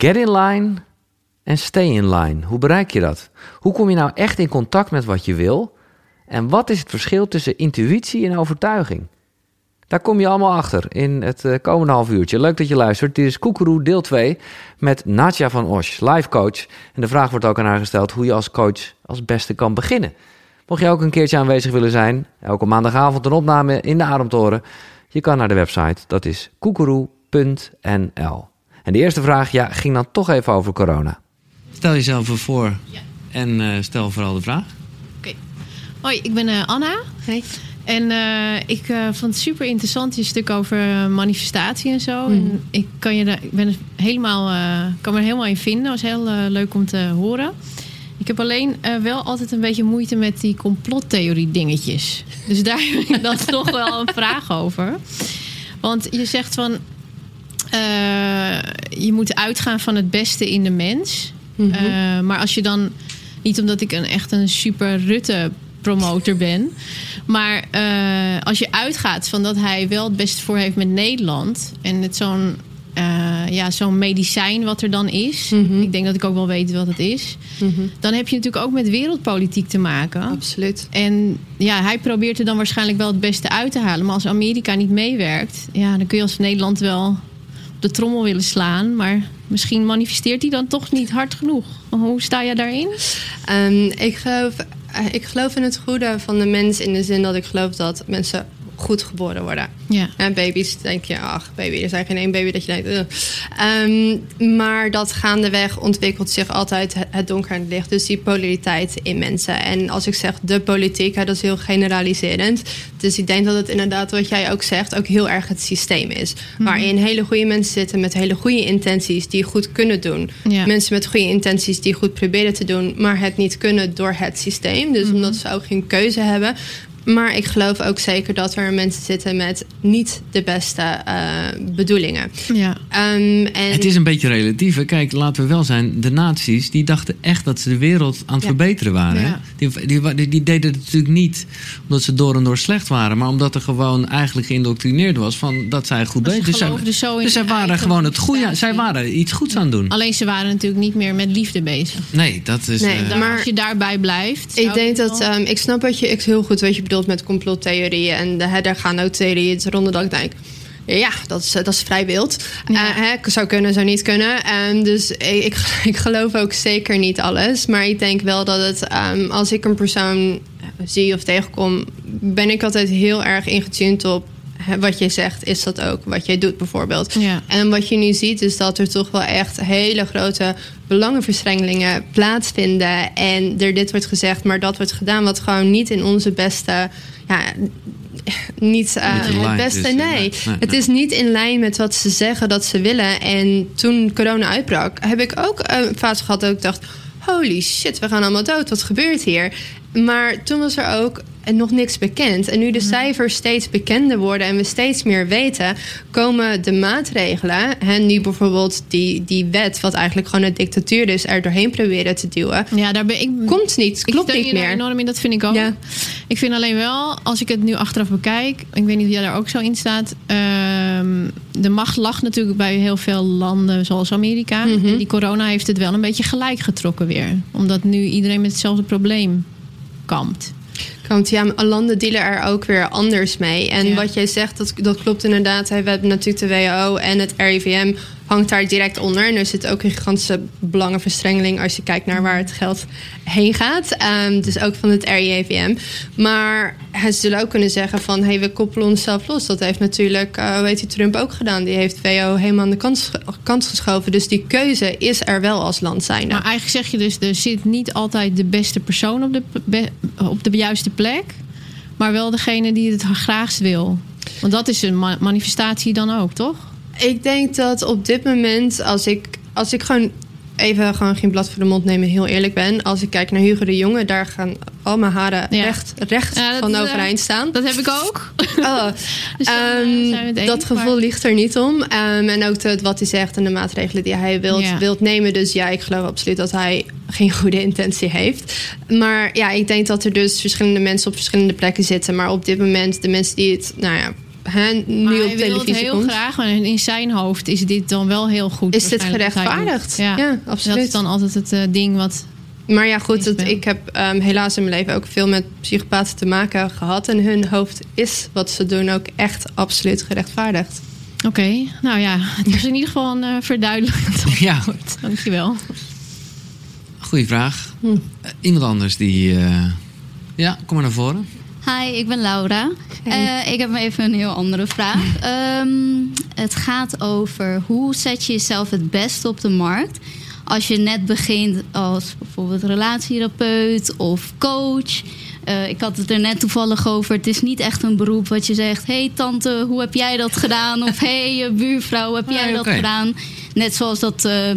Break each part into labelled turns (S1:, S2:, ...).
S1: Get in line en stay in line. Hoe bereik je dat? Hoe kom je nou echt in contact met wat je wil? En wat is het verschil tussen intuïtie en overtuiging? Daar kom je allemaal achter in het eh, komende half uurtje. Leuk dat je luistert. Dit is Koekeroe deel 2 met Natja van Osch, live coach. En de vraag wordt ook aan haar gesteld hoe je als coach als beste kan beginnen. Mocht je ook een keertje aanwezig willen zijn, elke maandagavond een opname in de Ademtoren. Je kan naar de website, dat is koekeroe.nl. En de eerste vraag ja, ging dan toch even over corona. Stel jezelf even voor
S2: Ja.
S1: en eh, stel vooral de vraag.
S2: Oké. Hoi, ik ben eh, Anna.
S3: Hey.
S2: En eh, ik eh, vond het super interessant je stuk over manifestatie en zo.
S3: Mhm.
S2: En ik kan je daar, ik ben helemaal, eh, kan me er helemaal in vinden. Dat was heel leuk om te horen. Ik heb alleen eh, wel altijd een beetje moeite met die complottheorie dingetjes. Dus daar heb ik dan toch wel een vraag over. Want je zegt van je moet uitgaan van het beste in de mens.
S3: Mhm.
S2: Eh, maar als je dan, niet omdat ik een, echt een super Rutte promotor ben. Maar eh, als je uitgaat van dat hij wel het beste voor heeft met Nederland. En het zo'n eh, ja, zo'n medicijn wat er dan is.
S3: Mhm.
S2: Ik denk dat ik ook wel weet wat het is.
S3: Mhm.
S2: Dan heb je natuurlijk ook met wereldpolitiek te maken.
S3: Absoluut.
S2: En ja, hij probeert er dan waarschijnlijk wel het beste uit te halen. Maar als Amerika niet meewerkt, ja, dan kun je als Nederland wel de trommel willen slaan. Maar misschien manifesteert hij dan toch niet hard genoeg. Hoe sta jij daarin?
S3: Ehm, ik, geloof, eh, ik geloof in het goede van de mens in de zin dat ik geloof dat mensen goed geboren worden.
S2: Ja.
S3: En baby's denk je, ach baby, er zijn geen één baby dat je denkt. Ehm, maar dat gaandeweg ontwikkelt zich altijd het- donker en het licht. Dus die polariteit in mensen. En als ik zeg de politiek, dat is heel generaliserend. Dus ik denk dat het inderdaad, wat jij ook zegt, ook heel erg het systeem is. Waarin hele goede mensen zitten met hele goede intenties die goed kunnen doen.
S2: Ja.
S3: Mensen met goede intenties die goed proberen te doen, maar het niet kunnen door het systeem. Dus omdat ze ook geen keuze hebben. Maar ik geloof ook zeker dat er mensen zitten met niet de beste eh, bedoelingen.
S2: Ja.
S3: Ehm, en
S1: Het is een beetje relatief. hè. Kijk, laten we wel zijn. De naties die dachten echt dat ze de wereld aan het
S3: Ja.
S1: verbeteren waren.
S2: Ja.
S1: Die, die, die, die deden het natuurlijk niet omdat ze door en door slecht waren. Maar omdat er gewoon eigenlijk geïndoctrineerd was van dat zij goed deden. Dus zij, dus zij waren gewoon het goede. Zij waren iets goeds aan het doen.
S2: Alleen ze waren natuurlijk niet meer met liefde bezig.
S1: Nee, dat is.
S3: Nee,
S1: eh,
S3: Maar-
S2: als je daarbij blijft.
S3: ik denk dat, ehm, ik snap wat je, ik heel goed wat je bedoelt met complottheorieën. En de, hè, daar gaan ook theorieën rond dat ik denk. Ja, dat is, dat is vrij wild.
S2: Ja.
S3: Eh, hè, zou kunnen, zou niet kunnen. En dus ik, ik, ik geloof ook zeker niet alles. Maar ik denk wel dat het, ehm, als ik een persoon zie of tegenkom, ben ik altijd heel erg ingetuned op wat je zegt. Is dat ook wat jij doet, bijvoorbeeld?
S2: Ja.
S3: En wat je nu ziet, is dat er toch wel echt hele grote belangenverstrengelingen plaatsvinden. En er dit wordt gezegd, maar dat wordt gedaan, wat gewoon niet in onze beste. Ja, niet, eh,
S1: Niet
S3: het beste.
S1: is,
S3: nee.
S1: nee, nee,
S3: het is niet in lijn met wat ze zeggen dat ze willen. En toen corona uitbrak, heb ik ook een fase gehad dat ik dacht: holy shit, we gaan allemaal dood. Wat gebeurt hier? Maar toen was er ook nog niks bekend. En nu de cijfers steeds bekender worden en we steeds meer weten, komen de maatregelen. En nu bijvoorbeeld die, die wet, wat eigenlijk gewoon een dictatuur is, er doorheen proberen te duwen.
S2: Ja, daar ben ik.
S3: Komt niet,
S2: Ik
S3: klopt
S2: steun
S3: niet meer.
S2: enorm in, dat vind ik ook.
S3: Ja.
S2: Ik vind alleen wel, als ik het nu achteraf bekijk, ik weet niet of jij daar ook zo in staat. ehm, de macht lag natuurlijk bij heel veel landen zoals Amerika.
S3: Mhm.
S2: En die corona heeft het wel een beetje gelijk getrokken weer. Omdat nu iedereen met hetzelfde probleem kampt.
S3: Want ja, landen dealen er ook weer anders mee. En
S2: Ja.
S3: wat jij zegt, dat, dat klopt inderdaad. We hebben natuurlijk de WHO en het RIVM hangt daar direct onder. En er zit ook een gigantische belangenverstrengeling als je kijkt naar waar het geld heen gaat. Ehm, dus ook van het RIVM. Maar ze zullen ook kunnen zeggen van... hey, we koppelen onszelf los. Dat heeft natuurlijk, eh hoe heet die Trump ook gedaan. Die heeft WHO helemaal aan de kant geschoven. Dus die keuze is er wel als land zijnde.
S2: Maar eigenlijk zeg je dus, er zit niet altijd de beste persoon op de, op de juiste plek. Maar wel degene die het graagst wil. Want dat is een ma- manifestatie dan ook, toch?
S3: Ik denk dat op dit moment, als ik, als ik gewoon even gewoon geen blad voor de mond nemen, heel eerlijk ben. Als ik kijk naar Hugo de Jonge, daar gaan al mijn haren
S2: Ja.
S3: recht, recht
S2: Ja,
S3: van
S2: eh,
S3: overeind staan.
S2: Dat heb ik ook.
S3: Oh,
S2: Dus eh,
S3: ehm,
S2: het
S3: dat gevoel
S2: maar-
S3: ligt er niet om. Ehm, en ook de, wat hij zegt en de maatregelen die hij wilt,
S2: Ja.
S3: wilt nemen. Dus ja, ik geloof absoluut dat hij geen goede intentie heeft. Maar ja, ik denk dat er dus verschillende mensen op verschillende plekken zitten. Maar op dit moment, de mensen die het, nou ja, hè, nu
S2: Maar
S3: op
S2: hij wil het
S3: televisie
S2: heel graag, maar in zijn hoofd is dit dan wel heel goed.
S3: Is dit gerechtvaardigd?
S2: Ja,
S3: Ja, absoluut.
S2: Dat is dan altijd het eh, ding wat...
S3: Maar ja, goed,
S2: wel.
S3: ik heb ehm, helaas in mijn leven ook veel met psychopaten te maken gehad. En hun hoofd is wat ze doen ook echt absoluut gerechtvaardigd.
S2: Oké, nou ja, het is in ieder geval een eh, verduidelijkend
S1: Ja.
S2: Dankjewel.
S1: goede vraag.
S3: Hm.
S1: Eh, iemand anders die... eh, Ja, kom maar naar voren.
S4: Hi, ik ben Laura. Eh, ik heb even een heel andere vraag. Ehm, het gaat over hoe zet je jezelf het beste op de markt als je net begint als bijvoorbeeld relatietherapeut of coach. Eh, ik had het er net toevallig over. Het is niet echt een beroep wat je zegt: hey tante, hoe heb jij dat gedaan? Of hey buurvrouw, hoe heb jij
S1: Nee,
S4: dat gedaan? Net zoals dat. eh,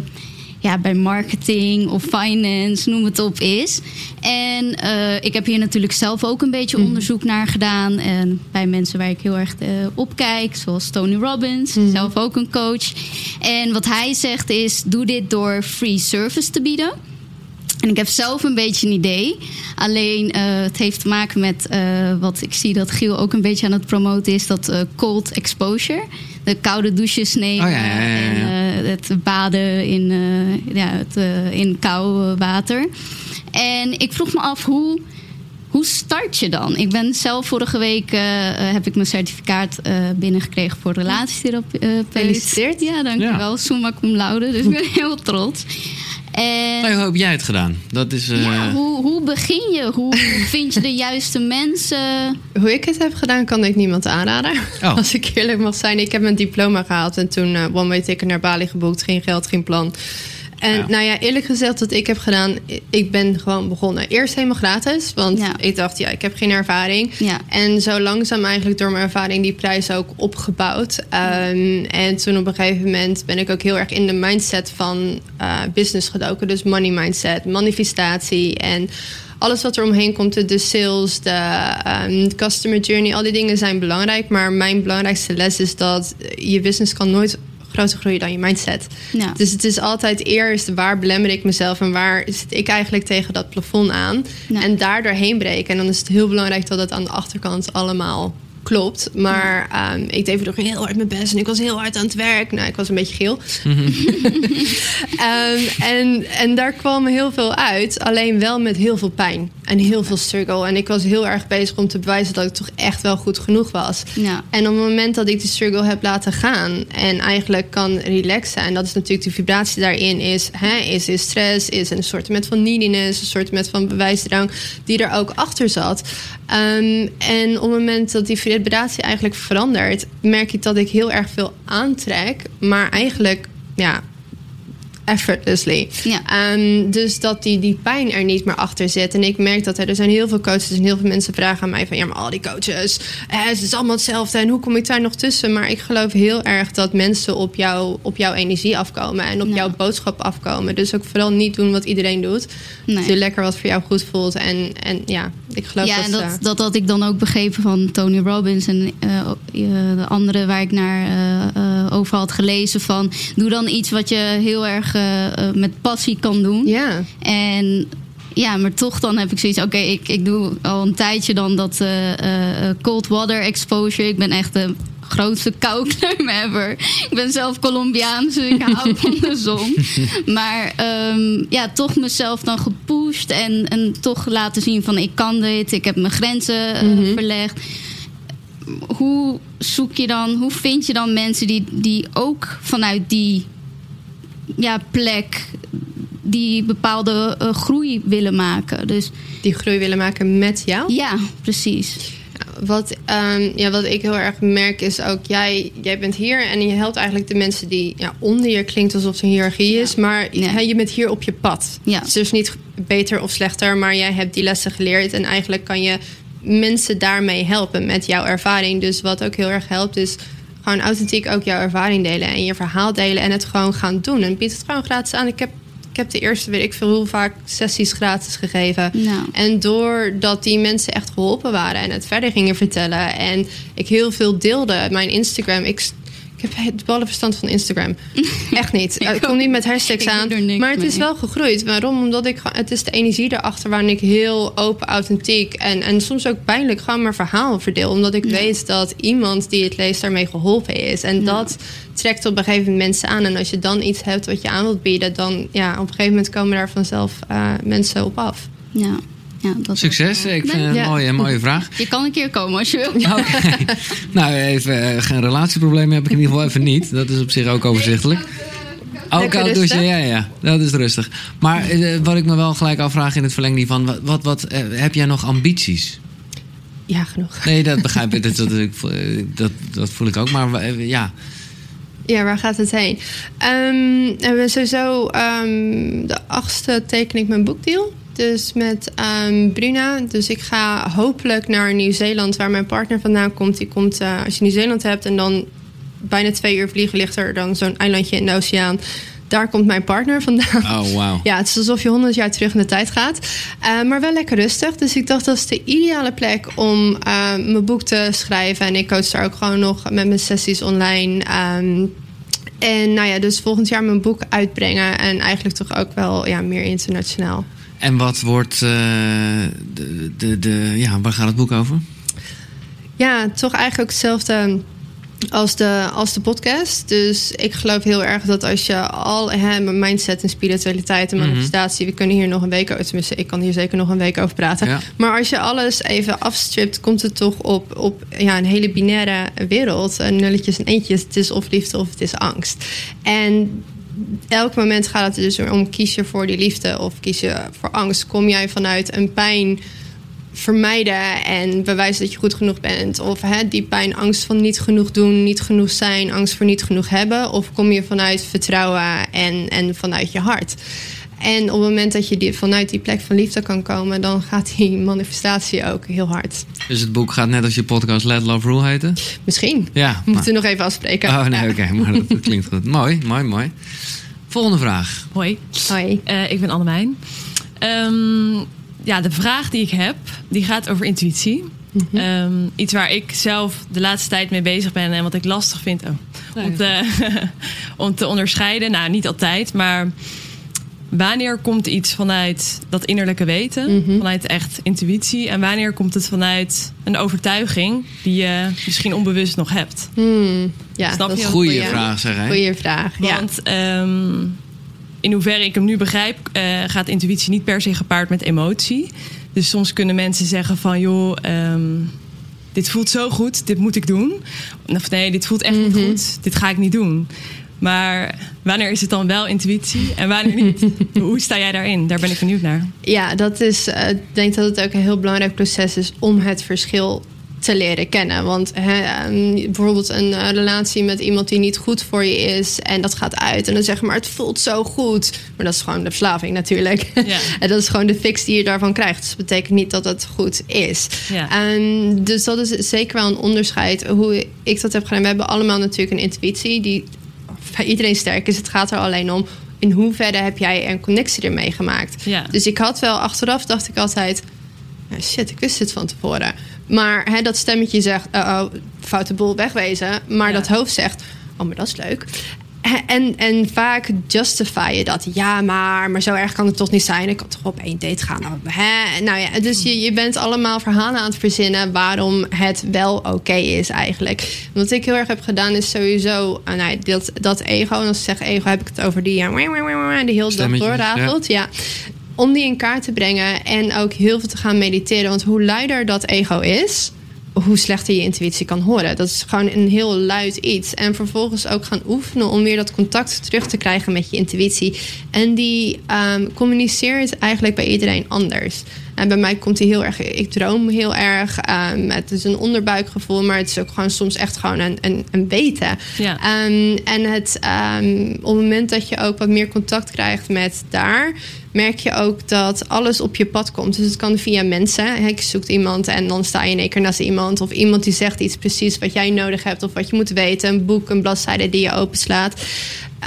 S4: ja, bij marketing of finance, noem het op, is. En eh, ik heb hier natuurlijk zelf ook een beetje onderzoek naar gedaan. En bij mensen waar ik heel erg eh, op kijk, zoals Tony Robbins, zelf ook een coach. En wat hij zegt is: doe dit door free service te bieden. En ik heb zelf een beetje een idee. Alleen eh, het heeft te maken met eh, wat ik zie dat Giel ook een beetje aan het promoten is: dat eh, cold exposure. De koude douches nemen
S1: Oh, ja, ja, ja, ja.
S4: en eh, het baden in, eh, ja, het, eh, in koud water. En ik vroeg me af hoe. Hoe start je dan? Ik ben zelf vorige week heb ik mijn certificaat eh, binnengekregen voor relatietherapeut.
S3: Gefeliciteerd.
S4: Ja, dankjewel. Summa cum laude. Dus ik ben heel trots. En,
S1: Nou, hoe heb jij het gedaan? Dat is... eh,
S4: ja, hoe, hoe begin je? Hoe vind je de juiste mensen?
S3: Hoe ik het heb gedaan, kan ik niemand aanraden.
S1: Oh.
S3: Als ik eerlijk mag zijn. Ik heb mijn diploma gehaald en toen eh, one way ticket naar Bali geboekt. Geen geld, geen plan. En
S1: Ja.
S3: nou ja, eerlijk gezegd, wat ik heb gedaan, ik ben gewoon begonnen. Eerst helemaal gratis, want
S4: Ja.
S3: ik dacht, ja, ik heb geen ervaring.
S4: Ja.
S3: En zo langzaam eigenlijk door mijn ervaring die prijs ook opgebouwd. Ehm, en toen op een gegeven moment ben ik ook heel erg in de mindset van eh, business gedoken. Dus money mindset, manifestatie en alles wat er omheen komt. De sales, de ehm, customer journey, al die dingen zijn belangrijk. Maar mijn belangrijkste les is dat je business kan nooit groter groeien dan je mindset.
S4: Ja.
S3: Dus het is altijd eerst waar belemmer ik mezelf en waar zit ik eigenlijk tegen dat plafond aan.
S4: Ja.
S3: En daar doorheen breken. En dan is het heel belangrijk dat het aan de achterkant allemaal klopt. Maar ehm, ik deed nog heel hard mijn best en ik was heel hard aan het werk. Nou, ik was een beetje geel. Ehm, en, en daar kwam heel veel uit. Alleen wel met heel veel pijn en heel veel struggle. En ik was heel erg bezig om te bewijzen dat ik toch echt wel goed genoeg was.
S4: Ja.
S3: En op het moment dat ik die struggle heb laten gaan en eigenlijk kan relaxen, en dat is natuurlijk de vibratie daarin, is, hè, is, is stress, is een soort met van neediness, een soort met van bewijsdrang, die er ook achter zat. Ehm, en op het moment dat die vibratie eigenlijk verandert, merk ik dat ik heel erg veel aantrek, maar eigenlijk, ja, effortlessly.
S4: Ja.
S3: Ehm, dus dat die, die pijn er niet meer achter zit. En ik merk dat er, er zijn heel veel coaches en heel veel mensen vragen aan mij van ja, maar al die coaches, eh, het is allemaal hetzelfde. En hoe kom ik daar nog tussen? Maar ik geloof heel erg dat mensen op, jou, op jouw energie afkomen en op
S4: Ja.
S3: jouw boodschap afkomen. Dus ook vooral niet doen wat iedereen doet.
S4: Nee.
S3: Doe lekker wat voor jou goed voelt. En, en ja, ik geloof
S4: Ja,
S3: dat,
S4: en dat,
S3: eh,
S4: dat had ik dan ook begrepen van Tony Robbins en eh, eh, de andere waar ik naar over had gelezen van doe dan iets wat je heel erg met passie kan doen.
S3: ja.
S4: En ja, maar toch dan heb ik zoiets. Oké, ik, ik doe al een tijdje dan dat eh, eh, eh, cold water exposure. Ik ben echt de grootste koukneum ever. Ik ben zelf Colombiaans, dus ik hou van de zon. Maar ehm, ja, toch mezelf dan gepusht en, en toch laten zien van ik kan dit. Ik heb mijn grenzen eh, verlegd. Hoe zoek je dan, hoe vind je dan mensen die, die ook vanuit die ja, plek die bepaalde eh, groei willen maken. Dus
S3: die groei willen maken met jou.
S4: ja, precies.
S3: Wat, ehm, ja, wat ik heel erg merk is ook, jij, jij bent hier en je helpt eigenlijk de mensen die ja, onder je klinkt alsof het een hiërarchie is, maar
S4: Ja.
S3: je bent hier op je pad.
S4: Ja.
S3: Het is dus niet beter of slechter, maar jij hebt die lessen geleerd en eigenlijk kan je mensen daarmee helpen met jouw ervaring. Dus wat ook heel erg helpt is gewoon authentiek ook jouw ervaring delen en je verhaal delen en het gewoon gaan doen. En bied het gewoon gratis aan. Ik heb, ik heb de eerste, weet ik veel hoe vaak, sessies gratis gegeven.
S4: Nou.
S3: En doordat die mensen echt geholpen waren en het verder gingen vertellen. En ik heel veel deelde. Mijn Instagram, ik, ik heb het ballenverstand van Instagram. Echt niet.
S4: Ik
S3: Ik kom niet met hashtags aan. Maar het is wel gegroeid. Waarom? Omdat ik het is de energie erachter waarin ik heel open, authentiek en, en soms ook pijnlijk gewoon mijn verhaal verdeel. Omdat ik
S4: Ja.
S3: weet dat iemand die het leest daarmee geholpen is. En dat trekt op een gegeven moment mensen aan. En als je dan iets hebt wat je aan wilt bieden, dan ja, op een gegeven moment komen daar vanzelf eh, mensen op af.
S4: Ja. Ja, dat
S1: Succes. Ik vind het een
S3: Ja.
S1: mooie, een mooie vraag.
S4: Je kan een keer komen als je wil.
S1: Oké. nou, even, eh, geen relatieproblemen heb ik in ieder geval even niet. Dat is op zich ook overzichtelijk. Oh,
S3: Lekker
S1: koud douchen, ja, ja. Dat is rustig. Maar eh, wat ik me wel gelijk afvraag in het verlengde hiervan... Wat, wat, wat, eh, heb jij nog ambities?
S3: Ja, genoeg.
S1: Nee, dat begrijp ik. Dat, dat, eh, dat, dat voel ik ook. Maar eh, ja,
S3: Ja, waar gaat het heen? Ehm, en we sowieso ehm, de achtste teken ik mijn boekdeal. Dus met ehm, Bruna. Dus ik ga hopelijk naar Nieuw-Zeeland, waar mijn partner vandaan komt. Die komt, eh, als je Nieuw-Zeeland hebt en dan bijna twee uur vliegen, ligt er dan zo'n eilandje in de oceaan. Daar komt mijn partner vandaan.
S1: oh wauw.
S3: Ja, het is alsof je honderd jaar terug in de tijd gaat. Eh, maar wel lekker rustig. Dus ik dacht dat is de ideale plek om eh, mijn boek te schrijven. En ik coach daar ook gewoon nog met mijn sessies online. Ehm, en nou ja, dus volgend jaar mijn boek uitbrengen. En eigenlijk toch ook wel ja, meer internationaal.
S1: En wat wordt... eh, de, de, de, ja, waar gaat het boek over?
S3: Ja, toch eigenlijk hetzelfde als de, als de podcast. Dus ik geloof heel erg dat als je al hè, mijn mindset en spiritualiteit en
S1: Mhm.
S3: manifestatie, we kunnen hier nog een week over, tenminste, ik kan hier zeker nog een week over praten.
S1: Ja.
S3: Maar als je alles even afstript, komt het toch op, op ja, een hele binaire wereld. Nulletjes en eentjes. Het is of liefde of het is angst. En elk moment gaat het dus om: kies je voor die liefde of kies je voor angst? Kom jij vanuit een pijn vermijden en bewijzen dat je goed genoeg bent? Of hè, die pijn, angst van niet genoeg doen, niet genoeg zijn, angst voor niet genoeg hebben? Of kom je vanuit vertrouwen en, en vanuit je hart? En op het moment dat je die, vanuit die plek van liefde kan komen, dan gaat die manifestatie ook heel hard.
S1: Dus het boek gaat net als je podcast Let Love Rule heten?
S3: Misschien.
S1: Ja.
S3: We moeten nog even afspreken.
S1: Oh nee, oké. maar dat klinkt goed. Mooi, mooi, mooi. Volgende vraag.
S5: Hoi,
S3: Hoi.
S5: Eh, ik ben Annemijn. Ehm, ja, de vraag die ik heb, die gaat over intuïtie. Ehm, iets waar ik zelf de laatste tijd mee bezig ben en wat ik lastig vind oh, om, te, om te onderscheiden. Nou, niet altijd, maar wanneer komt iets vanuit dat innerlijke weten, vanuit echt intuïtie, en wanneer komt het vanuit een overtuiging die je misschien onbewust nog hebt?
S3: Hmm, ja,
S5: Snap
S3: dat
S5: je?
S3: is een
S1: goeie- vraag, zeg hè?
S3: Goeie vraag. Ja.
S5: Want ehm, in hoeverre ik hem nu begrijp, eh, gaat intuïtie niet per se gepaard met emotie. Dus soms kunnen mensen zeggen van joh, ehm, dit voelt zo goed, dit moet ik doen. Of nee, dit voelt echt niet goed, dit ga ik niet doen. Maar wanneer is het dan wel intuïtie en wanneer niet? Hoe sta jij daarin? Daar ben ik benieuwd naar.
S3: Ja, dat is. eh, ik denk dat het ook een heel belangrijk proces is om het verschil te leren kennen. Want hè, ehm, bijvoorbeeld een eh, relatie met iemand die niet goed voor je is en dat gaat uit en dan zeg je maar het voelt zo goed, maar dat is gewoon de verslaving natuurlijk. En dat is gewoon de fix die je daarvan krijgt. Dus dat betekent niet dat het goed is. En dus dat is zeker wel een onderscheid hoe ik dat heb gedaan. We hebben allemaal natuurlijk een intuïtie die bij iedereen sterk is. Het gaat er alleen om in hoeverre heb jij een connectie ermee gemaakt.
S5: Ja.
S3: Dus ik had wel achteraf, dacht ik altijd... "Ja, shit, ik wist dit van tevoren. Maar hè, dat stemmetje zegt, oh, oh, foute boel, wegwezen. Maar
S5: Ja.
S3: dat hoofd zegt, oh, maar dat is leuk. En, en vaak justify je dat. Ja, maar, maar zo erg kan het toch niet zijn. Ik kan toch op één date gaan. Nou, Hè? Nou ja, dus je, je bent allemaal verhalen aan het verzinnen... waarom het wel oké is eigenlijk. Wat ik heel erg heb gedaan is sowieso... uh, nou, dat, dat ego, en als ik zeg ego heb ik het over die... ja, die heel dag
S1: Stemmetjes,
S3: doorratelt. Ja. Om die in kaart te brengen en ook heel veel te gaan mediteren. Want hoe luider dat ego is, hoe slechter je intuïtie kan horen. Dat is gewoon een heel luid iets. En vervolgens ook gaan oefenen om weer dat contact terug te krijgen met je intuïtie. En die ehm, communiceert eigenlijk bij iedereen anders. En bij mij komt die heel erg. Ik droom heel erg. ehm, het is een onderbuikgevoel, maar het is ook gewoon soms echt gewoon een, een, een weten.
S5: Ja.
S3: Ehm, en het, ehm, op het moment dat je ook wat meer contact krijgt met daar, merk je ook dat alles op je pad komt. Dus het kan via mensen. Je zoekt iemand en dan sta je in één keer naast iemand. Of iemand die zegt iets precies wat jij nodig hebt of wat je moet weten. Een boek, een bladzijde die je openslaat.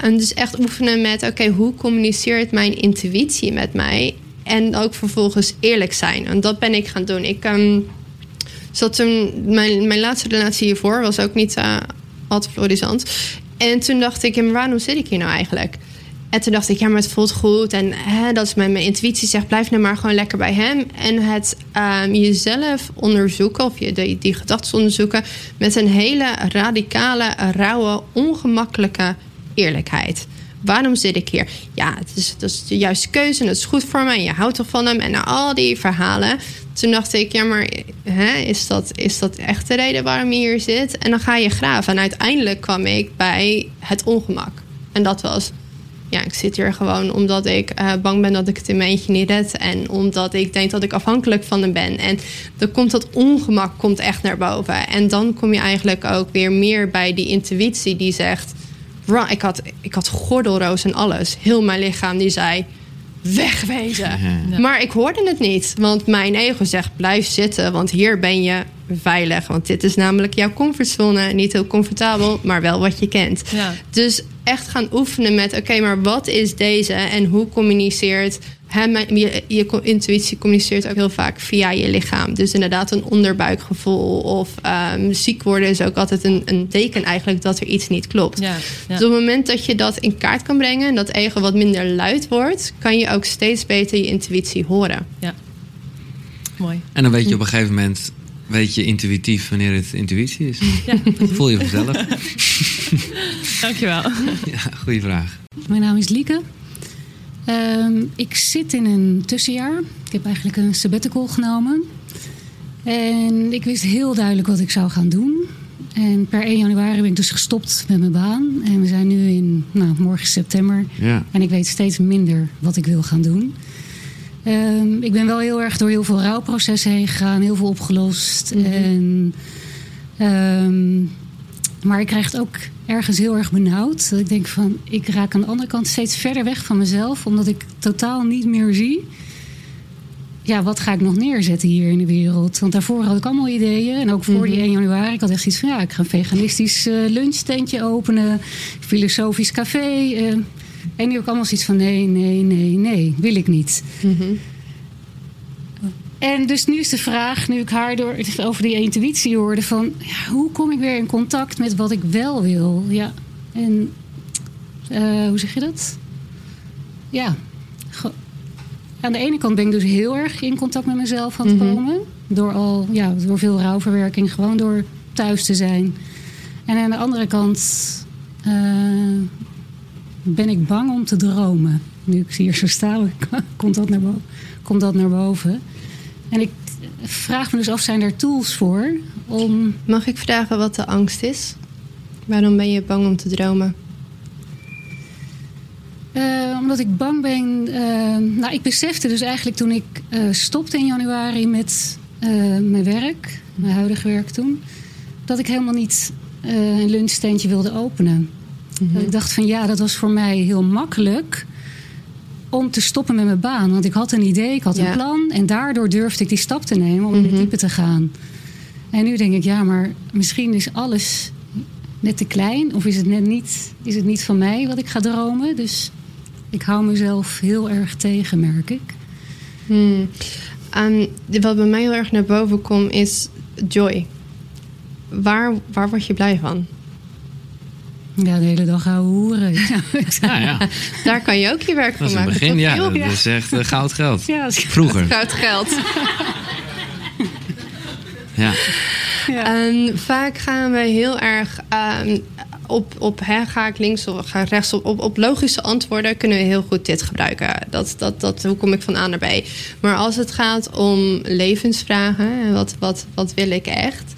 S3: En dus echt oefenen met, oké, hoe communiceert mijn intuïtie met mij? En ook vervolgens eerlijk zijn. En dat ben ik gaan doen. Ik ehm, zat toen, mijn, mijn laatste relatie hiervoor was ook niet eh, gehad, Florisant. En toen dacht ik, maar waarom zit ik hier nou eigenlijk? En toen dacht ik, ja, maar het voelt goed. En hè, dat is mijn, mijn intuïtie zegt, blijf nou maar gewoon lekker bij hem. En het ehm, jezelf onderzoeken, of je die gedachten onderzoeken... met een hele radicale, rauwe, ongemakkelijke eerlijkheid. Waarom zit ik hier? Ja, het is, dat is de juiste keuze en het is goed voor me. En je houdt toch van hem. En na al die verhalen. Toen dacht ik, ja, maar hè, is, dat, is dat echt de reden waarom je hier zit? En dan ga je graven. En uiteindelijk kwam ik bij het ongemak. En dat was, ja, ik zit hier gewoon omdat ik eh, bang ben dat ik het in mijn eentje niet red. En omdat ik denk dat ik afhankelijk van hem ben. En dan komt dat ongemak komt echt naar boven. En dan kom je eigenlijk ook weer meer bij die intuïtie die zegt... "Ra, Ik had, ik had gordelroos en alles. Heel mijn lichaam die zei... Wegwezen. Maar ik hoorde het niet. Want mijn ego zegt: blijf zitten. Want hier ben je veilig. Want dit is namelijk jouw comfortzone. Niet heel comfortabel, maar wel wat je kent.
S5: Ja.
S3: Dus echt gaan oefenen met: oké, maar wat is deze en hoe communiceert. Mijn- je, je intuïtie communiceert ook heel vaak via je lichaam. Dus inderdaad, een onderbuikgevoel of ehm, ziek worden is ook altijd een, een teken eigenlijk dat er iets niet klopt.
S5: Ja, ja.
S3: Dus op het moment dat je dat in kaart kan brengen en dat ego wat minder luid wordt, kan je ook steeds beter je intuïtie horen.
S5: ja. Mooi.
S1: En dan weet je op een gegeven moment, weet je intuïtief wanneer het intuïtie is.
S5: Ja,
S1: Voel je vanzelf.
S5: dankjewel.
S1: Ja, goede vraag.
S6: Mijn naam is Lieke. Ehm, ik zit in een tussenjaar. Ik heb eigenlijk een sabbatical genomen. En ik wist heel duidelijk wat ik zou gaan doen. En per 1 januari ben ik dus gestopt met mijn baan. En we zijn nu in, nou, morgen september.
S1: Ja.
S6: En ik weet steeds minder wat ik wil gaan doen. Ehm, ik ben wel heel erg door heel veel rouwprocessen heen gegaan. Heel veel opgelost. En, ehm, maar ik krijg het ook ergens heel erg benauwd. Dat ik denk van, ik raak aan de andere kant steeds verder weg van mezelf. Omdat ik totaal niet meer zie... Ja, wat ga ik nog neerzetten hier in de wereld? Want daarvoor had ik allemaal ideeën. En ook voor die 1 januari. Ik had echt iets van, ja, ik ga een veganistisch eh, lunchtentje openen. Filosofisch café. eh. En nu heb ik allemaal zoiets van, nee, nee, nee, nee. Wil ik niet. En dus nu is de vraag, nu ik haar door, over die intuïtie hoorde, van ja, hoe kom ik weer in contact met wat ik wel wil? Ja, en eh, hoe zeg je dat? Ja, aan de ene kant ben ik dus heel erg in contact met mezelf aan het komen. Door al, ja, door veel rouwverwerking, gewoon door thuis te zijn. En aan de andere kant eh, ben ik bang om te dromen. Nu ik hier zo sta, komt dat naar boven. Komt dat naar boven. En ik vraag me dus af, zijn er tools voor om...
S3: Mag ik vragen wat de angst is? Waarom ben je bang om te dromen?
S6: eh, omdat ik bang ben... eh, nou, ik besefte dus eigenlijk toen ik eh, stopte in januari met mijn werk... mijn huidige werk toen... dat ik helemaal niet een lunchtentje wilde openen. Dat Ik dacht van ja, dat was voor mij heel makkelijk... om te stoppen met mijn baan. Want ik had een idee, ik had
S3: Ja.
S6: een plan... en daardoor durfde ik die stap te nemen om in het diepe te gaan. En nu denk ik, ja, maar misschien is alles net te klein. Of is het net niet, is het niet van mij wat ik ga dromen. Dus ik hou mezelf heel erg tegen, merk ik.
S3: Hmm. Ehm, wat bij mij heel erg naar boven komt is joy. Waar, waar word je blij van?
S6: Ja, de hele dag houden hoeren. Ja,
S1: Ja, ja.
S3: Daar kan je ook je werk
S1: Dat
S3: van maken.
S1: begin.
S3: toch,
S1: Ja, dat is echt eh, goud geld.
S6: ja,
S1: Vroeger.
S3: Goud geld.
S1: Ja.
S3: En vaak gaan we heel erg ehm, op, op hè, ga ik links of ga ik rechts. Op, op, op logische antwoorden kunnen we heel goed dit gebruiken. Dat, dat, dat, hoe kom ik van A naar B? Maar als het gaat om levensvragen, en wat, wat, wat wil ik echt?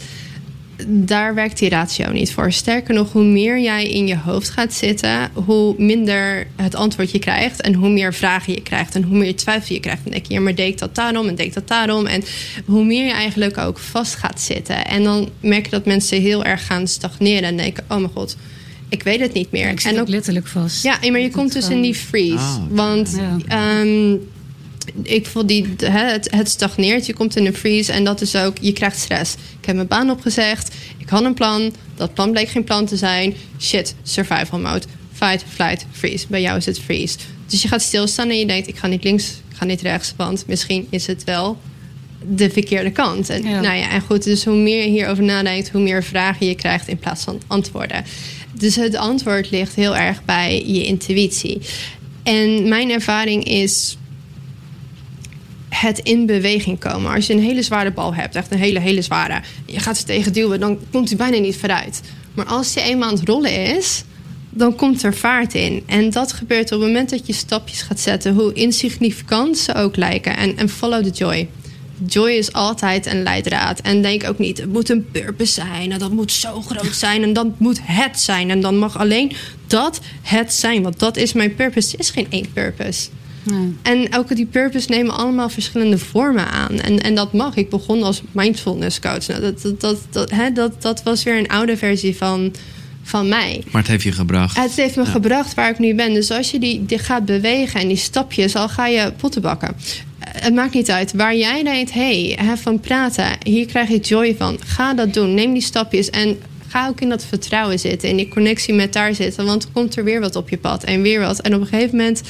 S3: Daar werkt die ratio niet voor. Sterker nog, hoe meer jij in je hoofd gaat zitten, hoe minder het antwoord je krijgt en hoe meer vragen je krijgt en hoe meer twijfel je krijgt. Dan denk je, ja, maar deed ik dat daarom en deed ik dat daarom? En hoe meer je eigenlijk ook vast gaat zitten. En dan merk je dat mensen heel erg gaan stagneren en denken, oh mijn god, ik weet het niet meer.
S6: ik zit
S3: en
S6: ook letterlijk vast.
S3: ja, maar je komt dus
S6: gewoon-
S3: in die freeze.
S1: Ah.
S3: Want
S6: Ja.
S3: ehm, ik voel die, het, het stagneert. Je komt in een freeze en dat is ook, je krijgt stress. Ik heb mijn baan opgezegd. Ik had een plan. Dat plan bleek geen plan te zijn. Shit, survival mode. Fight, flight, freeze. Bij jou is het freeze. Dus je gaat stilstaan en je denkt, ik ga niet links, ik ga niet rechts. Want misschien is het wel de verkeerde kant. En,
S6: Ja.
S3: Nou ja, en goed, dus hoe meer je hierover nadenkt, hoe meer vragen je krijgt in plaats van antwoorden. Dus het antwoord ligt heel erg bij je intuïtie. En mijn ervaring is het in beweging komen. Als je een hele zware bal hebt, echt een hele, hele zware, je gaat ze tegen duwen, dan komt hij bijna niet vooruit. Maar als hij eenmaal aan het rollen is, dan komt er vaart in. En dat gebeurt op het moment dat je stapjes gaat zetten, hoe insignificant ze ook lijken. En, en follow the joy. Joy is altijd een leidraad. En denk ook niet, het moet een purpose zijn. En dat moet zo groot zijn. En dat moet het zijn. En dan mag alleen dat het zijn. Want dat is mijn purpose. Er is geen één purpose.
S6: Nee.
S3: En ook die purpose nemen allemaal verschillende vormen aan. En, en dat mag. Ik begon als mindfulness coach. Nou, dat, dat, dat, dat, hè, dat, dat was weer een oude versie van, van mij.
S1: Maar het heeft je gebracht.
S3: Het heeft me gebracht waar ik nu ben. Dus als je die, die gaat bewegen en die stapjes, al ga je potten bakken. Het maakt niet uit. Waar jij denkt, hé, hey, van praten, hier krijg ik joy van. Ga dat doen. Neem die stapjes en ga ook in dat vertrouwen zitten. In die connectie met daar zitten. Want er komt er weer wat op je pad en weer wat. En op een gegeven moment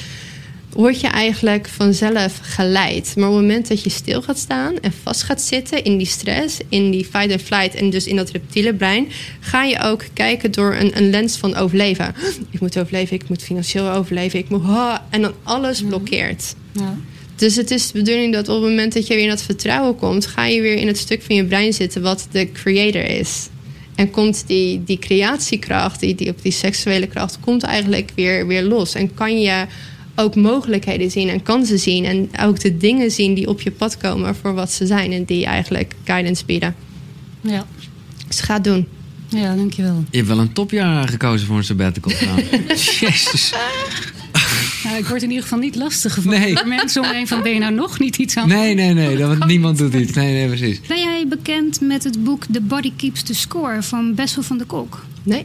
S3: word je eigenlijk vanzelf geleid. Maar op het moment dat je stil gaat staan en vast gaat zitten in die stress, in die fight and flight en dus in dat reptiele brein, ga je ook kijken door een, een lens van overleven. Ik moet overleven, ik moet financieel overleven, ik moet. en dan alles blokkeert.
S6: Ja.
S3: Dus het is de bedoeling dat op het moment dat je weer in dat vertrouwen komt, ga je weer in het stuk van je brein zitten wat de creator is. En komt die, die creatiekracht, die, die, op die seksuele kracht, komt eigenlijk weer, weer los. En kan je ook mogelijkheden zien en kansen zien. En ook de dingen zien die op je pad komen voor wat ze zijn. En die eigenlijk guidance bieden.
S6: Ja.
S3: Dus ga het doen.
S6: ja, dankjewel.
S1: Je hebt wel een topjaar gekozen voor een sabbatical. trouwens. Jezus.
S6: Nou, ik word in ieder geval niet lastig gevallen
S1: Nee.
S6: door mensen om me heen van ben je nou nog niet iets aan
S1: Nee, nee, nee. Dat, niemand doet iets. Nee, nee, precies.
S7: Ben jij bekend met het boek The Body Keeps the Score van Bessel van der Kolk?
S3: Nee.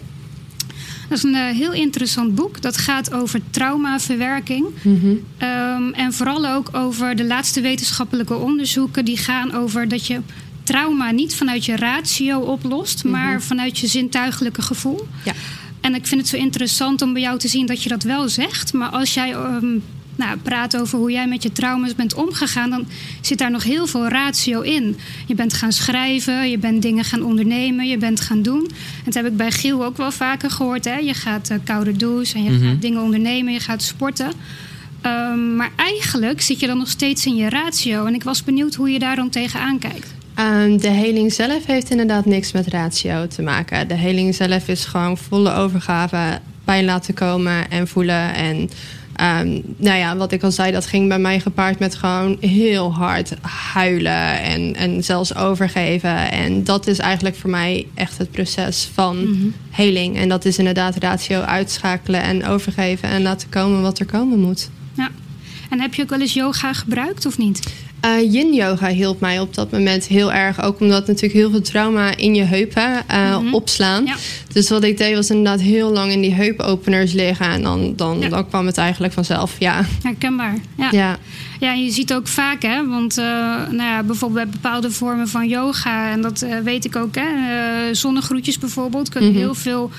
S7: Dat is een eh, heel interessant boek. Dat gaat over traumaverwerking. Ehm, en vooral ook over de laatste wetenschappelijke onderzoeken. Die gaan over dat je trauma niet vanuit je ratio oplost, maar vanuit je zintuigelijke gevoel.
S3: Ja.
S7: En ik vind het zo interessant om bij jou te zien dat je dat wel zegt. Maar als jij ehm, nou, praat over hoe jij met je trauma's bent omgegaan, dan zit daar nog heel veel ratio in. Je bent gaan schrijven, je bent dingen gaan ondernemen, je bent gaan doen. En dat heb ik bij Giel ook wel vaker gehoord. Hè? Je gaat eh, koude douche en je gaat dingen ondernemen, je gaat sporten. Ehm, maar eigenlijk zit je dan nog steeds in je ratio. En ik was benieuwd hoe je daar dan tegenaan kijkt.
S3: Ehm, de heling zelf heeft inderdaad niks met ratio te maken. De heling zelf is gewoon volle overgave, pijn laten komen en voelen. En ehm, nou ja, wat ik al zei, dat ging bij mij gepaard met gewoon heel hard huilen en, en zelfs overgeven. En dat is eigenlijk voor mij echt het proces van heling. En dat is inderdaad ratio uitschakelen en overgeven en laten komen wat er komen moet.
S7: Ja. En heb je ook wel eens yoga gebruikt of niet?
S3: Eh, yin yoga hielp mij op dat moment heel erg. Ook omdat natuurlijk heel veel trauma in je heupen eh, opslaan.
S7: Ja.
S3: Dus wat ik deed was inderdaad heel lang in die heupopeners liggen. En dan, dan,
S7: Ja.
S3: dan kwam het eigenlijk vanzelf. Ja,
S7: Herkenbaar. Ja.
S3: Ja.
S7: En je ziet ook vaak, hè, want eh, nou ja, bijvoorbeeld bij bepaalde vormen van yoga, en dat eh, weet ik ook, hè, eh, zonnegroetjes bijvoorbeeld, kunnen heel veel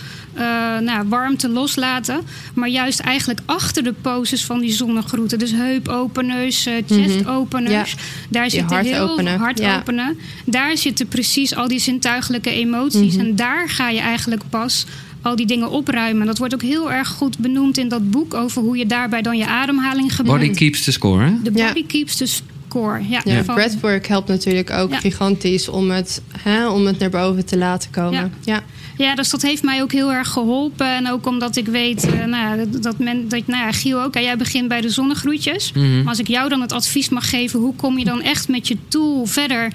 S7: nou, warmte loslaten. Maar juist eigenlijk achter de poses van die zonnegroeten, dus heupopeners, eh chestopeners, daar zitten heel hard
S3: ja.
S7: openen. Daar zitten precies al die zintuigelijke emoties.
S3: Mhm.
S7: En daar ga je eigenlijk pas al die dingen opruimen. Dat wordt ook heel erg goed benoemd in dat boek over hoe je daarbij dan je ademhaling gebruikt.
S1: Body keeps the score, hè?
S7: De
S3: Ja.
S7: body keeps the score. Ja,
S3: ja.
S7: van-
S3: breathwork helpt natuurlijk ook
S7: Ja.
S3: gigantisch om het, hè, om het naar boven te laten komen.
S7: Ja.
S3: Ja.
S7: ja, dus dat heeft mij ook heel erg geholpen. En ook omdat ik weet, eh, nou, ja, dat, dat men, dat, nou ja, Giel ook, jij begint bij de zonnegroetjes. Maar als ik jou dan het advies mag geven, hoe kom je dan echt met je tool verder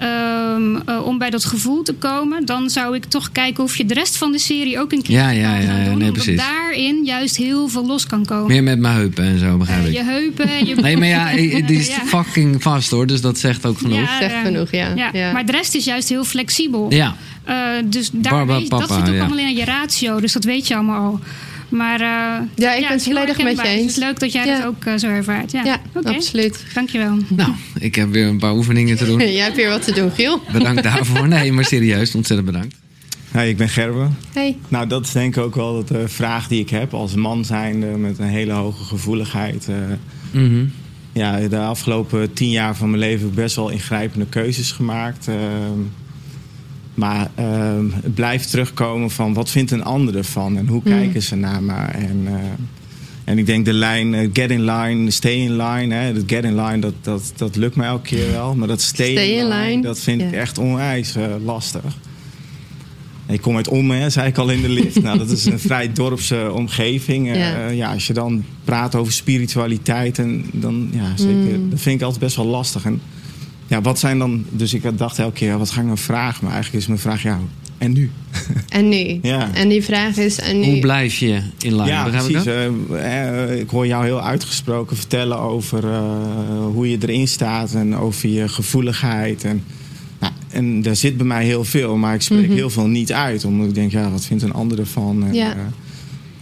S7: ehm, eh, om bij dat gevoel te komen? Dan zou ik toch kijken of je de rest van de serie ook een keer
S1: Ja, ja,
S7: kan
S1: ja,
S7: gaan
S1: ja,
S7: doen.
S1: nee, precies.
S7: daarin juist heel veel los kan komen.
S1: Meer met mijn heupen en zo, begrijp
S7: Eh,
S1: ik.
S7: je heupen en je
S1: Nee, maar ja, die is
S7: Ja.
S1: fucking vast hoor, dus dat zegt ook genoeg.
S7: Ja,
S3: Zegt
S7: eh,
S3: genoeg, ja.
S7: Ja,
S3: Ja.
S7: Maar de rest is juist heel flexibel.
S1: Ja,
S7: Eh, dus daar weet, dat zit ook
S1: ja.
S7: allemaal in je ratio. Dus dat weet je allemaal al. Maar eh,
S3: Ja, ik ben
S7: het
S3: het volledig met je.
S7: Dus
S3: eens.
S7: Het is leuk dat jij
S3: Ja.
S7: dat ook eh, zo ervaart. Ja,
S3: Ja,
S7: Oké,
S3: absoluut.
S7: dankjewel.
S1: nou, ik heb weer een paar oefeningen te doen.
S3: Jij hebt weer wat te doen, Giel.
S1: Bedankt daarvoor. Nee, maar serieus, ontzettend bedankt.
S8: Hey, ik ben Gerbe.
S3: Hey.
S8: Nou, dat is denk ik ook wel de vraag die ik heb als man zijnde met een hele hoge gevoeligheid. eh,
S1: Mhm.
S8: ja, de afgelopen tien jaar van mijn leven heb ik best wel ingrijpende keuzes gemaakt. Maar ehm, het blijft terugkomen van wat vindt een ander ervan en hoe
S3: Mm.
S8: kijken ze naar me. En, eh, en ik denk de lijn eh, get in line, stay in line. Hè, dat get in line, dat, dat, dat lukt me elke keer wel. Maar dat stay,
S3: Stay in line,
S8: dat vind ik
S3: ja.
S8: echt onwijs lastig. Ik kom uit Om, hè, zei ik al in de lift. nou, dat is een vrij dorpse omgeving. Eh,
S3: Ja.
S8: ja, als je dan praat over spiritualiteit, en dan, ja, zeker,
S3: Mm.
S8: dat vind ik altijd best wel lastig. En ja, wat zijn dan... Dus ik dacht elke keer, wat ga ik nou vragen? Maar eigenlijk is mijn vraag, ja, en nu?
S3: En nu?
S8: Ja.
S3: En die vraag is, en nu?
S1: Hoe blijf je in lijn?
S8: ja,
S1: Begrijp ik
S8: precies.
S1: dat?
S8: Eh, eh, ik hoor jou heel uitgesproken vertellen over eh, hoe je erin staat... en over je gevoeligheid. En, nou, en daar zit bij mij heel veel, maar ik spreek
S3: Mhm.
S8: heel veel niet uit. Omdat ik denk, ja, wat vindt een ander ervan? En,
S3: Ja.
S8: eh,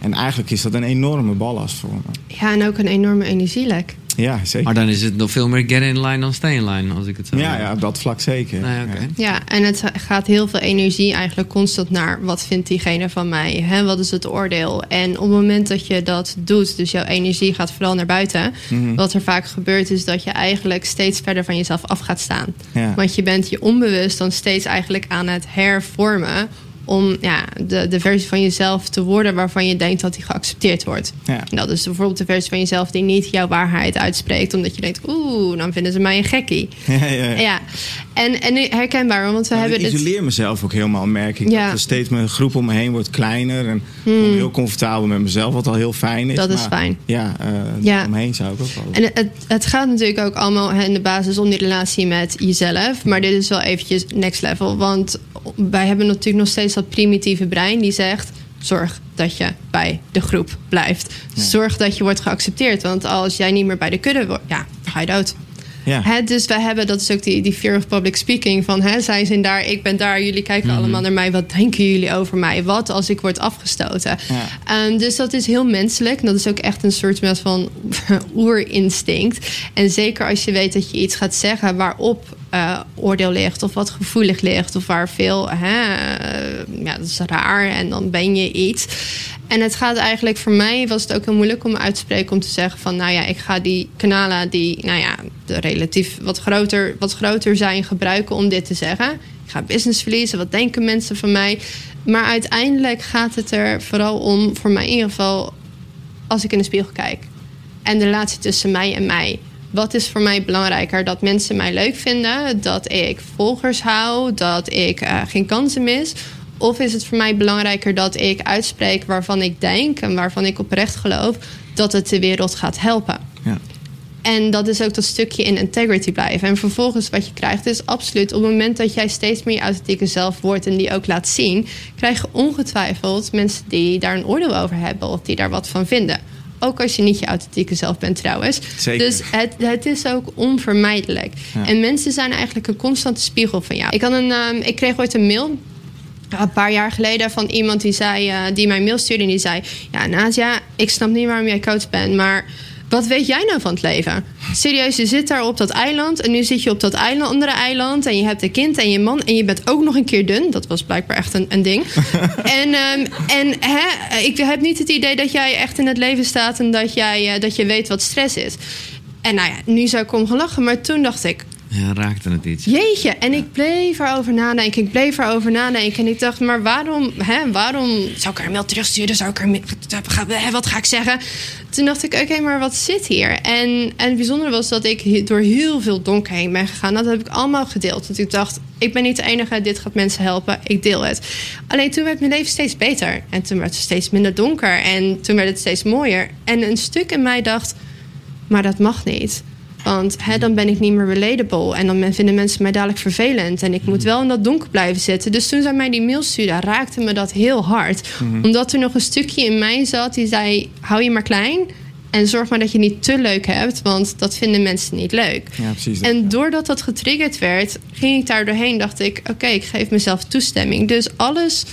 S8: en eigenlijk is dat een enorme ballast voor me.
S3: Ja, en ook een enorme energielek.
S8: Ja, zeker.
S1: Maar dan is het nog veel meer get in line dan stay in line, als ik het zo
S8: Ja, ja, op dat vlak zeker.
S1: Nee.
S8: Ja.
S3: En het gaat heel veel energie eigenlijk constant naar wat vindt diegene van mij? Hè? Wat is het oordeel? En op het moment dat je dat doet, dus jouw energie gaat vooral naar buiten.
S8: Mhm.
S3: Wat er vaak gebeurt, is dat je eigenlijk steeds verder van jezelf af gaat staan.
S8: Ja.
S3: Want je bent je onbewust dan steeds eigenlijk aan het hervormen. Om ja, de, de versie van jezelf te worden waarvan je denkt dat die geaccepteerd wordt.
S8: Ja.
S3: Dat is bijvoorbeeld de versie van jezelf die niet jouw waarheid uitspreekt. Omdat je denkt, oeh, dan vinden ze mij een gekkie.
S8: Ja, ja, ja.
S3: En, en herkenbaar, want we
S8: Maar
S3: hebben
S8: ik
S3: dit.
S8: isoleer mezelf ook helemaal, merk ik.
S3: Ja.
S8: Dat er steeds mijn groep om me heen wordt kleiner. En me heel comfortabel met mezelf, wat al heel fijn is.
S3: Dat is
S8: Maar
S3: fijn.
S8: Ja, eh
S3: Ja.
S8: omheen zou ik ook wel...
S3: En het, het gaat natuurlijk ook allemaal in de basis om die relatie met jezelf. Maar dit is wel eventjes next level. Want wij hebben natuurlijk nog steeds dat primitieve brein die zegt... zorg dat je bij de groep blijft.
S8: Ja.
S3: Zorg dat je wordt geaccepteerd. Want als jij niet meer bij de kudde wordt, ja, dan ga je dood.
S8: ja.
S3: Hè, dus wij hebben, dat is ook die, die fear of public speaking. Van hè, zij zijn daar, ik ben daar, jullie kijken allemaal naar mij. Wat denken jullie over mij? Wat als ik word afgestoten?
S8: Ja.
S3: Ehm, dus dat is heel menselijk. En dat is ook echt een soort van oerinstinct. En zeker als je weet dat je iets gaat zeggen waarop eh, oordeel ligt, of wat gevoelig ligt, of waar veel, hè, eh, ja, dat is raar. En dan ben je iets. En het gaat eigenlijk voor mij was het ook heel moeilijk om uit te spreken om te zeggen van nou ja, ik ga die kanalen die nou ja, de relatief wat groter, wat groter zijn gebruiken om dit te zeggen. Ik ga business verliezen, wat denken mensen van mij? Maar uiteindelijk gaat het er vooral om, voor mij in ieder geval, als ik in de spiegel kijk. En de relatie tussen mij en mij. Wat is voor mij belangrijker? Dat mensen mij leuk vinden, dat ik volgers hou, dat ik eh, geen kansen mis. Of is het voor mij belangrijker dat ik uitspreek waarvan ik denk en waarvan ik oprecht geloof dat het de wereld gaat helpen?
S8: Ja.
S3: En dat is ook dat stukje in integrity blijven. En vervolgens wat je krijgt is absoluut... op het moment dat jij steeds meer je authentieke zelf wordt... en die ook laat zien... krijg je ongetwijfeld mensen die daar een oordeel over hebben... of die daar wat van vinden. Ook als je niet je authentieke zelf bent trouwens.
S8: Zeker.
S3: Dus het, het is ook onvermijdelijk.
S8: Ja.
S3: En mensen zijn eigenlijk een constante spiegel van jou. Ik, had een, ehm, ik kreeg ooit een mail een paar jaar geleden van iemand die, zei, eh, die mij mail stuurde en die zei: Ja, Nadia, ik snap niet waarom jij coach bent, maar wat weet jij nou van het leven? Serieus, je zit daar op dat eiland en nu zit je op dat eiland, andere eiland en je hebt een kind en je man en je bent ook nog een keer dun. Dat was blijkbaar echt een, een ding. en ehm, en hè, ik heb niet het idee dat jij echt in het leven staat en dat, jij, eh, dat je weet wat stress is. En nou ja, nu zou ik om gelachen, maar toen dacht ik:
S1: Ja, raakte het iets.
S3: Jeetje, en ik bleef erover nadenken. Ik bleef erover nadenken. En ik dacht, maar waarom, hè, waarom zou ik er een mail terugsturen? Zou ik er, wat ga ik zeggen? Toen dacht ik, oké, maar wat zit hier? En, en het bijzondere was dat ik door heel veel donker heen ben gegaan. Dat heb ik allemaal gedeeld. Want ik dacht, ik ben niet de enige, dit gaat mensen helpen. Ik deel het. Alleen toen werd mijn leven steeds beter. En toen werd het steeds minder donker. En toen werd het steeds mooier. En een stuk in mij dacht, maar dat mag niet. Want hè, dan ben ik niet meer relatable. En dan vinden mensen mij dadelijk vervelend. En ik moet wel in dat donker blijven zitten. Dus toen zij mij die mail stuurde, raakte me dat heel hard. Omdat er nog een stukje in mij zat die zei: hou je maar klein. En zorg maar dat je niet te leuk hebt. Want dat vinden mensen niet leuk.
S8: Ja, precies.
S3: En doordat dat getriggerd werd, ging ik daar doorheen. Dacht ik: oké, ik geef mezelf toestemming. Dus alles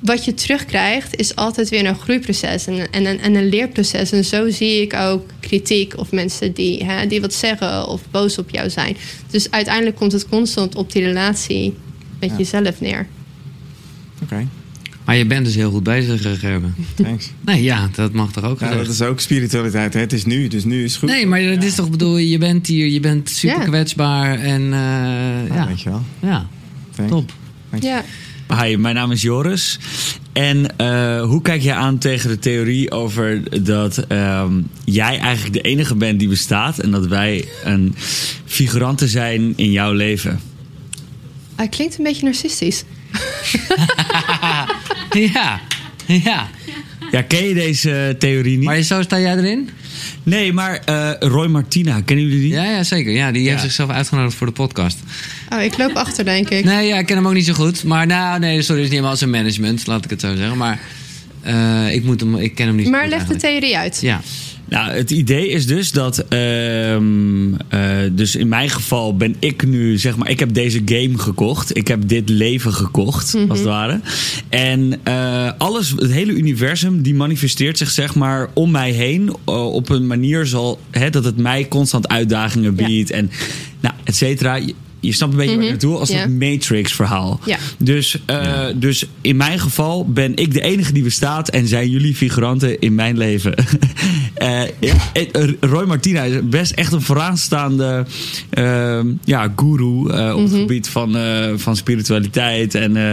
S3: wat je terugkrijgt, is altijd weer een groeiproces en, en, een- en een leerproces. En zo zie ik ook kritiek of mensen die, hè, die wat zeggen of boos op jou zijn. Dus uiteindelijk komt het constant op die relatie met
S8: Ja.
S3: jezelf neer.
S8: Oké.
S1: Maar je bent dus heel goed bezig, eh, Gerben.
S8: Thanks.
S1: Nee, ja, dat mag toch ook
S8: Ja, dat is ook spiritualiteit. Hè? Het is nu, dus nu is het goed.
S1: Nee, maar dat is toch bedoel je, je bent hier, je bent super kwetsbaar en eh,
S8: Ja,
S1: ja,
S8: Weet je wel.
S1: ja,
S8: Thanks.
S1: top.
S3: Ja.
S9: Hi, mijn naam is Joris. En eh, hoe kijk je aan tegen de theorie over dat ehm, jij eigenlijk de enige bent die bestaat en dat wij een figurante zijn in jouw leven?
S3: Hij klinkt een beetje narcistisch.
S1: ja, ja.
S9: Ja, ken je deze theorie niet?
S1: Maar zo sta jij erin?
S9: Nee, maar eh, Roy Martina, kennen jullie die?
S1: Ja, ja zeker. Ja, die heeft zichzelf uitgenodigd voor de podcast.
S3: Oh, ik loop achter, denk ik.
S1: Nee, ja, ik ken hem ook niet zo goed. Maar nou, nee, sorry, het is niet helemaal zijn management, laat ik het zo zeggen. Maar eh, ik, moet hem, ik ken hem niet zo
S3: maar
S1: goed
S3: leg de theorie uit.
S1: Ja,
S9: Nou, het idee is dus dat. ehm, eh, dus in mijn geval ben ik nu, zeg maar, ik heb deze game gekocht. Ik heb dit leven gekocht, als het ware. En eh, alles, het hele universum, die manifesteert zich, zeg maar, om mij heen. eh, op een manier zal, hè, dat het mij constant uitdagingen
S3: Ja.
S9: biedt. En, nou, et cetera. Je, snapt een beetje waar ik naartoe, als
S3: Ja.
S9: een Matrix-verhaal.
S3: Ja.
S9: Dus, eh, dus in mijn geval ben ik de enige die bestaat en zijn jullie figuranten in mijn leven. Eh, Roy Martina is best echt een vooraanstaande eh, ja, guru eh, op het gebied van, eh, van spiritualiteit en eh,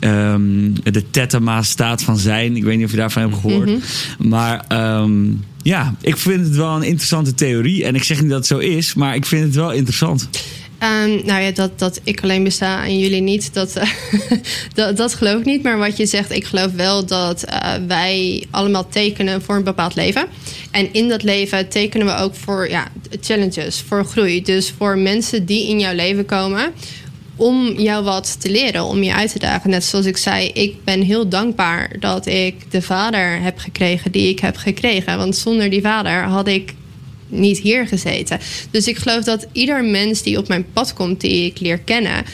S9: ehm, de Tetema staat van zijn. Ik weet niet of je daarvan hebt gehoord. Maar ehm, ja, ik vind het wel een interessante theorie. En ik zeg niet dat het zo is, maar ik vind het wel interessant.
S3: Ehm, nou ja, dat, dat ik alleen besta en jullie niet, dat, eh, dat, dat geloof ik niet. Maar wat je zegt, ik geloof wel dat eh, wij allemaal tekenen voor een bepaald leven. En in dat leven tekenen we ook voor ja, challenges, voor groei. Dus voor mensen die in jouw leven komen om jou wat te leren, om je uit te dagen. Net zoals ik zei, ik ben heel dankbaar dat ik de vader heb gekregen die ik heb gekregen. Want zonder die vader had ik niet hier gezeten. Dus ik geloof dat ieder mens die op mijn pad komt, die ik leer kennen,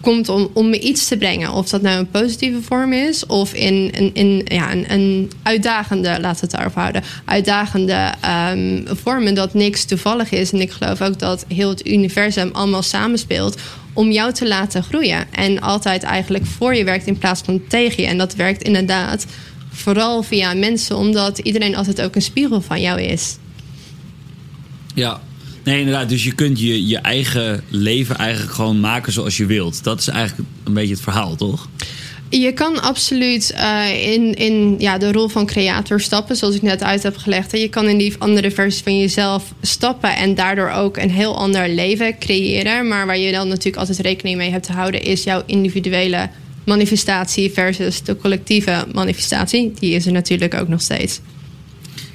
S3: komt om, om me iets te brengen. Of dat nou een positieve vorm is, of in, in, in ja, een, een uitdagende, laten we het daarop houden, uitdagende ehm, vorm. En dat niks toevallig is. En ik geloof ook dat heel het universum allemaal samenspeelt om jou te laten groeien. En altijd eigenlijk voor je werkt in plaats van tegen je. En dat werkt inderdaad vooral via mensen, omdat iedereen altijd ook een spiegel van jou is.
S9: Ja. Nee, inderdaad. Dus je kunt je, je eigen leven eigenlijk gewoon maken zoals je wilt. Dat is eigenlijk een beetje het verhaal, toch?
S3: Je kan absoluut eh, in, in ja, de rol van creator stappen, zoals ik net uit heb gelegd. Je kan in die andere versie van jezelf stappen en daardoor ook een heel ander leven creëren. Maar waar je dan natuurlijk altijd rekening mee hebt te houden, is jouw individuele manifestatie versus de collectieve manifestatie. Die is er natuurlijk ook nog steeds.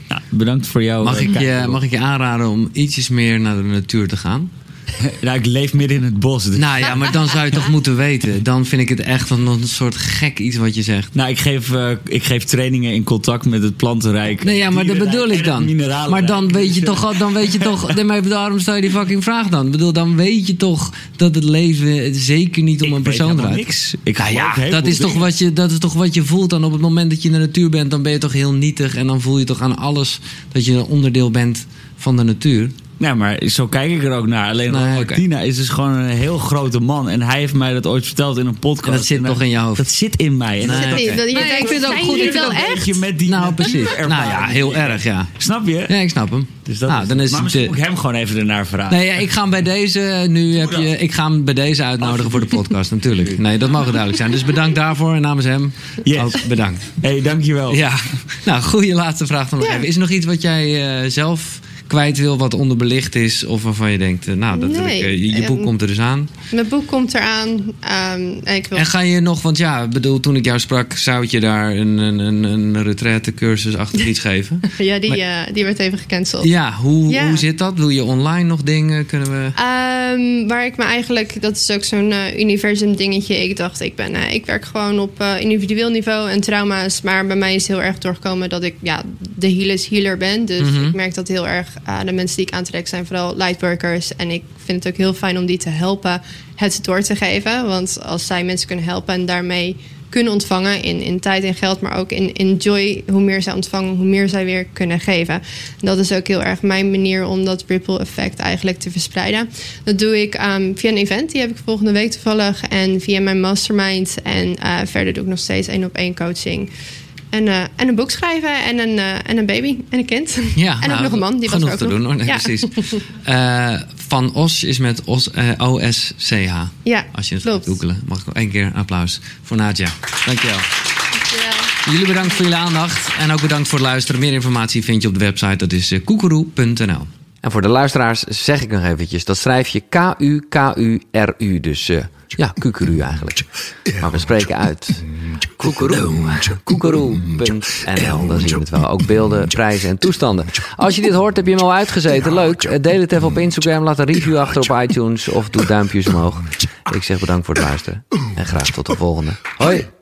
S9: Nou, bedankt voor jouw...
S1: mag
S9: eh,
S1: ik, je, mag ik je aanraden om ietsjes meer naar de natuur te gaan?
S9: Nou, ik leef midden in het bos. Dus...
S1: Nou ja, maar dan zou je toch moeten weten. Dan vind ik het echt een, een soort gek iets wat je zegt.
S9: Nou, ik geef, eh, ik geef trainingen in contact met het plantenrijk.
S1: Nee, ja, maar dat bedoel ik dan. Maar dan weet je toch, al- dan weet je toch. Nee, maar daarom stel je die fucking vraag dan. Ik bedoel, dan weet je toch dat het leven zeker niet om
S9: ik
S1: een persoon draait.
S9: niks. Ik
S1: Nou ja, dat is, toch wat je, dat is toch wat je voelt. Dan op het moment dat je in de natuur bent, dan ben je toch heel nietig. En dan voel je toch aan alles dat je een onderdeel bent van de natuur.
S9: Nee, maar zo kijk ik er ook naar. Alleen
S1: Nee.
S9: Martina is dus gewoon een heel grote man. En hij heeft mij dat ooit verteld in een podcast.
S1: En dat zit
S9: En
S1: toch in je hoofd?
S9: Dat zit in mij. En
S1: Nee.
S9: dat-
S3: Nee, dat- je
S1: Nee,
S3: denkt,
S1: ik vind het ook goed. Ik vind
S3: wel echt?
S9: je met die
S1: nou, precies. Nou ja, heel erg, ja.
S9: Snap je?
S1: Ja, ik snap hem.
S9: Dus dat
S1: nou,
S9: is,
S1: dan is
S9: maar
S1: het, eh,
S9: moet ik hem gewoon even ernaar vragen.
S1: Nee, ja, ik ga hem bij deze nu heb je, ik ga hem bij deze uitnodigen voor de podcast natuurlijk. Nee, dat mag duidelijk zijn. Dus bedankt daarvoor en namens hem
S9: Yes.
S1: ook bedankt.
S9: hey, dankjewel.
S1: Ja, nou, goede laatste vraag dan nog
S3: Ja.
S1: even. Is er nog iets wat jij eh, zelf kwijt wil, wat onderbelicht is, of waarvan je denkt, eh, nou, dat wil
S3: Nee,
S1: ik, eh, je, je boek
S3: ehm,
S1: komt er dus aan.
S3: Mijn boek komt eraan. ehm, en ik wil
S1: En ga je nog, want ja, ik bedoel, toen ik jou sprak, zou ik je daar een, een, een, een retraite cursus achter iets geven?
S3: Ja, die, eh, die werd even gecanceld.
S1: Ja, hoe,
S3: Ja.
S1: hoe zit dat? Doe je online nog dingen? Kunnen we...
S3: Ehm, waar ik me eigenlijk, dat is ook zo'n universum dingetje. Ik dacht, ik, ben, ik werk gewoon op individueel niveau en trauma's. Maar bij mij is heel erg doorgekomen dat ik ja, de healers healer ben. Dus
S1: Mhm.
S3: ik merk dat heel erg eh, de mensen die ik aantrek zijn vooral lightworkers. En ik vind het ook heel fijn om die te helpen het door te geven. Want als zij mensen kunnen helpen en daarmee kunnen ontvangen in, in tijd en geld, maar ook in, in joy. Hoe meer zij ontvangen, hoe meer zij weer kunnen geven. En dat is ook heel erg mijn manier om dat ripple effect eigenlijk te verspreiden. Dat doe ik ehm, via een event, die heb ik volgende week toevallig. En via mijn mastermind. En eh, verder doe ik nog steeds één op één coaching. En, eh, en een boek schrijven en een, eh, en een baby en een kind.
S10: Ja,
S3: en ook
S10: nou,
S3: nog een man. Die was
S10: genoeg
S3: er ook
S10: te
S3: nog.
S10: doen hoor. Nee,
S3: Ja.
S10: precies. Eh, van Os is met Os, O-S-C-H.
S3: Ja,
S10: Als je het gaat googelen. Mag ik nog één keer een applaus voor Nadja. Dankjewel. Jullie bedankt voor jullie aandacht. En ook bedankt voor het luisteren. Meer informatie vind je op de website. Dat is koekeroe.nl.
S1: En voor de luisteraars zeg ik nog eventjes, dat schrijf je K-U-K-U-R-U. Dus ja, kukuru eigenlijk. Maar we spreken uit koekeroe. Koekeroe.nl, dan zien we het wel. Ook beelden, prijzen en toestanden. Als je dit hoort, heb je hem al uitgezeten. Leuk. Eh, Deel het even op Instagram, laat een review achter op iTunes of doe duimpjes omhoog. Ik zeg bedankt voor het luisteren en graag tot de volgende. Hoi.